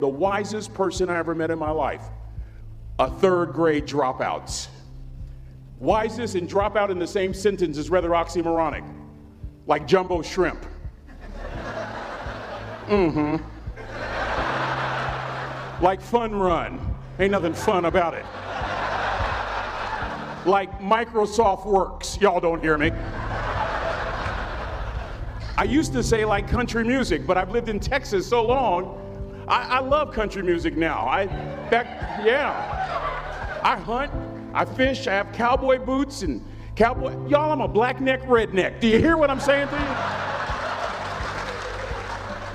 the wisest person I ever met in my life, a third grade dropout. Wisest and dropout in the same sentence is rather oxymoronic, like jumbo shrimp. Mm-hmm. Like fun run. Ain't nothing fun about it. Like Microsoft Works. Y'all don't hear me. I used to say like country music, but I've lived in Texas so long, I, I love country music now. I back, yeah. I hunt, I fish, I have cowboy boots and cowboy. Y'all, I'm a black neck redneck. Do you hear what I'm saying to you?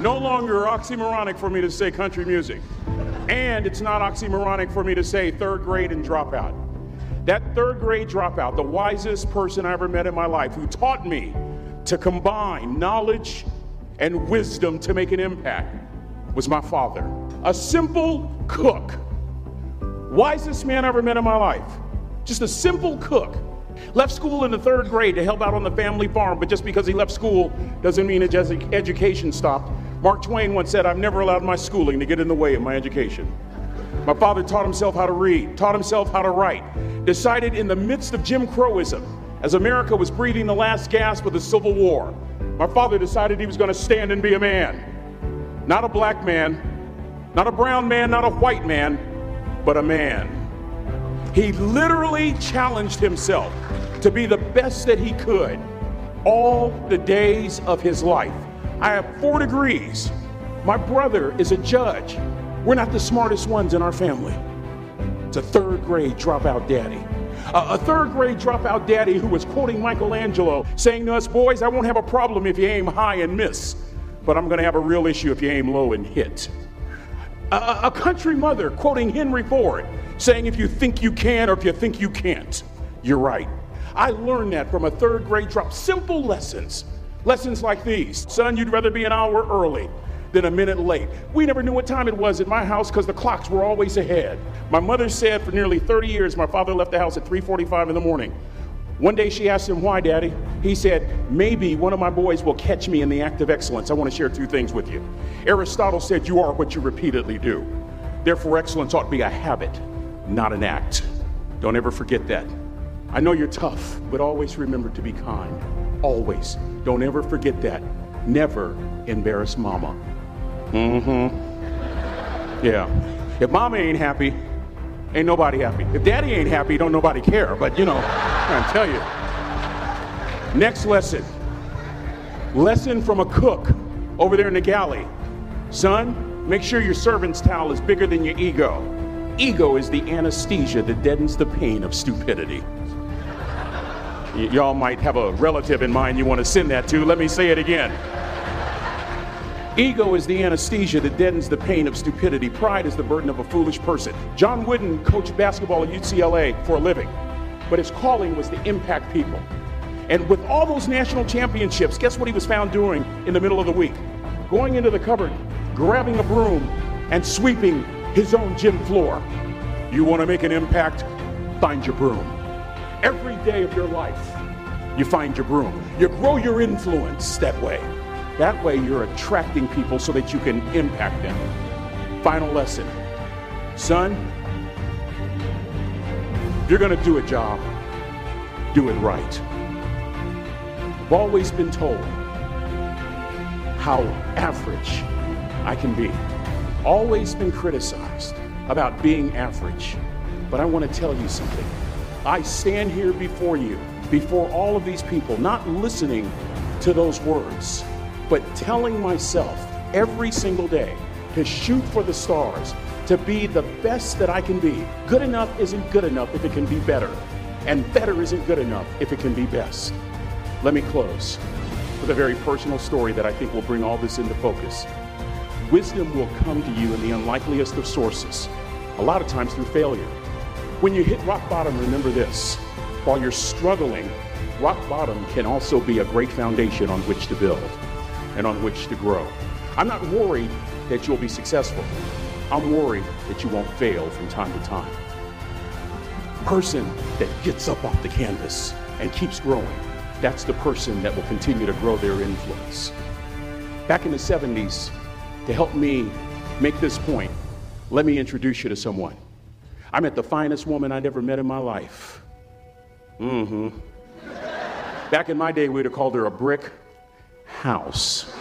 No longer oxymoronic for me to say country music. And it's not oxymoronic for me to say third grade and dropout. That third grade dropout, the wisest person I ever met in my life, who taught me to combine knowledge and wisdom to make an impact, was my father. A simple cook. Wisest man I ever met in my life. Just a simple cook. Left school in the third grade to help out on the family farm, but just because he left school doesn't mean his education stopped. Mark Twain once said, I've never allowed my schooling to get in the way of my education. My father taught himself how to read, taught himself how to write, decided in the midst of Jim Crowism, as America was breathing the last gasp of the Civil War, my father decided he was going to stand and be a man. Not a black man, not a brown man, not a white man, but a man. He literally challenged himself to be the best that he could all the days of his life. I have four degrees. My brother is a judge. We're not the smartest ones in our family. It's a third grade dropout daddy. a third grade dropout daddy who was quoting Michelangelo, saying to us, Boys, I won't have a problem if you aim high and miss, but I'm going to have a real issue if you aim low and hit. A, a country mother quoting Henry Ford, saying, If you think you can or if you think you can't, you're right. I learned that from a third grade drop. Simple lessons. Lessons like these Son, you'd rather be an hour early than a minute late. We never knew what time it was at my house because the clocks were always ahead. My mother said for nearly 30 years my father left the house at 3:45 in the morning. One day she asked him, Why, Daddy? He said, Maybe one of my boys will catch me in the act of excellence. I want to share two things with you. Aristotle said, You are what you repeatedly do. Therefore, excellence ought to be a habit, not an act. Don't ever forget that. I know you're tough, but always remember to be kind. Always. Don't ever forget that. Never embarrass mama. Mm hmm. Yeah. If mama ain't happy, ain't nobody happy. If daddy ain't happy, don't nobody care. But you know, I'm tell you. Next lesson. Lesson from a cook over there in the galley. Son, make sure your servant's towel is bigger than your ego. Ego is the anesthesia that deadens the pain of stupidity. Y- y'all might have a relative in mind you want to send that to. Let me say it again. Ego is the anesthesia that deadens the pain of stupidity. Pride is the burden of a foolish person. John Wooden coached basketball at UCLA for a living, but his calling was to impact people. And with all those national championships, guess what he was found doing in the middle of the week? Going into the cupboard, grabbing a broom, and sweeping his own gym floor. You want to make an impact? Find your broom. Every day of your life, you find your broom. You grow your influence that way. That way, you're attracting people so that you can impact them. Final lesson son, you're going to do a job, do it right. I've always been told how average I can be. Always been criticized about being average. But I want to tell you something. I stand here before you, before all of these people, not listening to those words but telling myself every single day to shoot for the stars, to be the best that I can be. Good enough isn't good enough if it can be better, and better isn't good enough if it can be best. Let me close with a very personal story that I think will bring all this into focus. Wisdom will come to you in the unlikeliest of sources, a lot of times through failure. When you hit rock bottom, remember this while you're struggling, rock bottom can also be a great foundation on which to build and on which to grow. I'm not worried that you'll be successful. I'm worried that you won't fail from time to time. Person that gets up off the canvas and keeps growing, that's the person that will continue to grow their influence. Back in the 70s, to help me make this point, let me introduce you to someone. I met the finest woman I'd ever met in my life. Mm hmm. Back in my day, we'd have called her a brick house.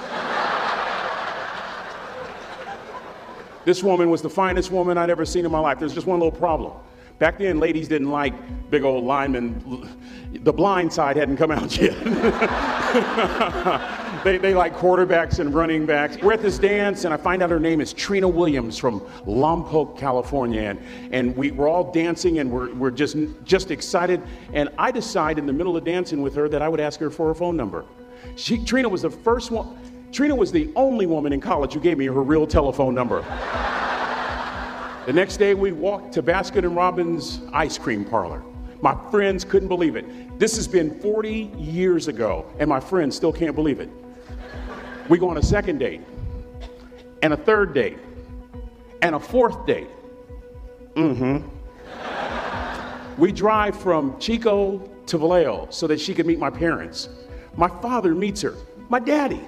this woman was the finest woman I'd ever seen in my life. There's just one little problem. Back then, ladies didn't like big old linemen. The blind side hadn't come out yet. they, they like quarterbacks and running backs. We're at this dance, and I find out her name is Trina Williams from Lompoc, California. And, and we, we're all dancing, and we're, we're just, just excited. And I decide in the middle of dancing with her that I would ask her for her phone number. She, Trina was the first one, Trina was the only woman in college who gave me her real telephone number. The next day, we walked to Baskin and Robbins ice cream parlor. My friends couldn't believe it. This has been 40 years ago, and my friends still can't believe it. We go on a second date, and a third date, and a fourth date. Mm-hmm. We drive from Chico to Vallejo so that she could meet my parents. My father meets her. My daddy,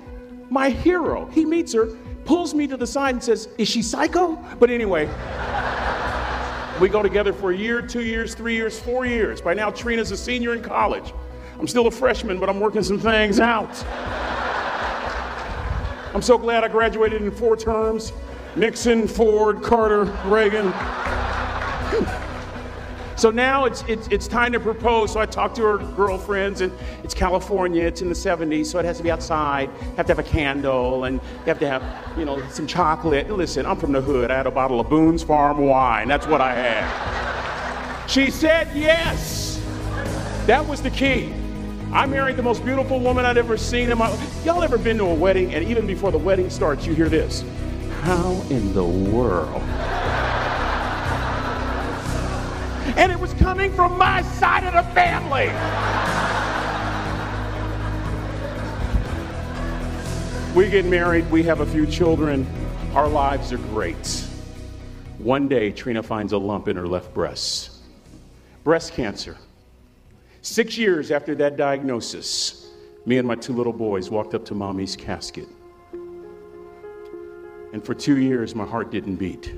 my hero, he meets her pulls me to the side and says, Is she psycho? But anyway, we go together for a year, two years, three years, four years. By now, Trina's a senior in college. I'm still a freshman, but I'm working some things out. I'm so glad I graduated in four terms Nixon, Ford, Carter, Reagan. So now it's, it's, it's time to propose. So I talk to her girlfriends, and it's California, it's in the 70s, so it has to be outside. You have to have a candle, and you have to have, you know, some chocolate. Listen, I'm from the hood. I had a bottle of Boone's Farm wine. That's what I had. She said yes. That was the key. I married the most beautiful woman I'd ever seen in my life. Y'all ever been to a wedding, and even before the wedding starts, you hear this? How in the world? And it was coming from my side of the family. we get married, we have a few children, our lives are great. One day, Trina finds a lump in her left breast breast cancer. Six years after that diagnosis, me and my two little boys walked up to mommy's casket. And for two years, my heart didn't beat.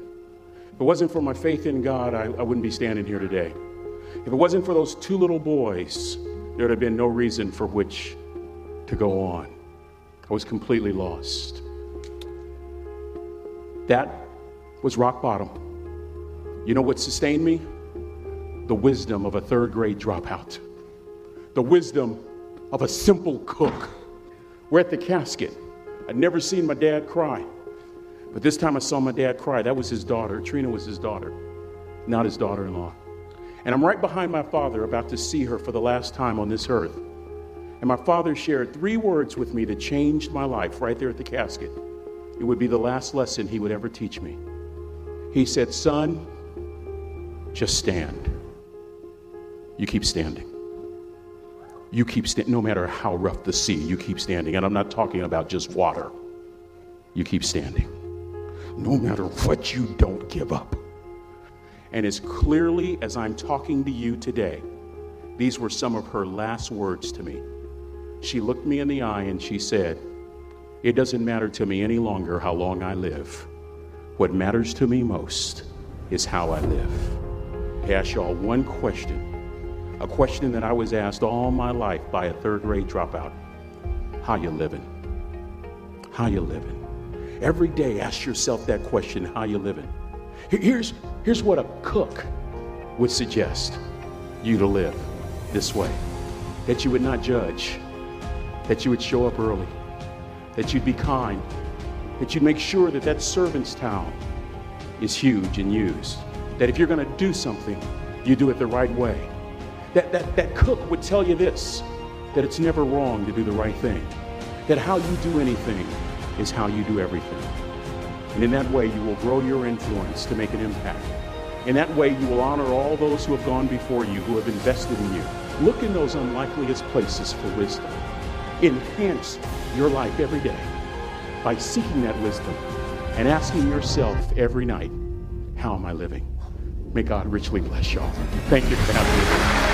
If it wasn't for my faith in God, I, I wouldn't be standing here today. If it wasn't for those two little boys, there would have been no reason for which to go on. I was completely lost. That was rock bottom. You know what sustained me? The wisdom of a third grade dropout, the wisdom of a simple cook. We're at the casket. I'd never seen my dad cry. But this time I saw my dad cry. That was his daughter. Trina was his daughter, not his daughter in law. And I'm right behind my father, about to see her for the last time on this earth. And my father shared three words with me that changed my life right there at the casket. It would be the last lesson he would ever teach me. He said, Son, just stand. You keep standing. You keep standing, no matter how rough the sea, you keep standing. And I'm not talking about just water. You keep standing no matter what you don't give up. And as clearly as I'm talking to you today, these were some of her last words to me. She looked me in the eye and she said, It doesn't matter to me any longer how long I live. What matters to me most is how I live. I ask y'all one question, a question that I was asked all my life by a third grade dropout. How you living? How you living? Every day, ask yourself that question how you living? Here's, here's what a cook would suggest you to live this way that you would not judge, that you would show up early, that you'd be kind, that you'd make sure that that servant's towel is huge and used, that if you're going to do something, you do it the right way. That, that, that cook would tell you this that it's never wrong to do the right thing, that how you do anything is how you do everything. And in that way, you will grow your influence to make an impact. In that way, you will honor all those who have gone before you, who have invested in you. Look in those unlikeliest places for wisdom. Enhance your life every day by seeking that wisdom and asking yourself every night, How am I living? May God richly bless y'all. Thank you for having me.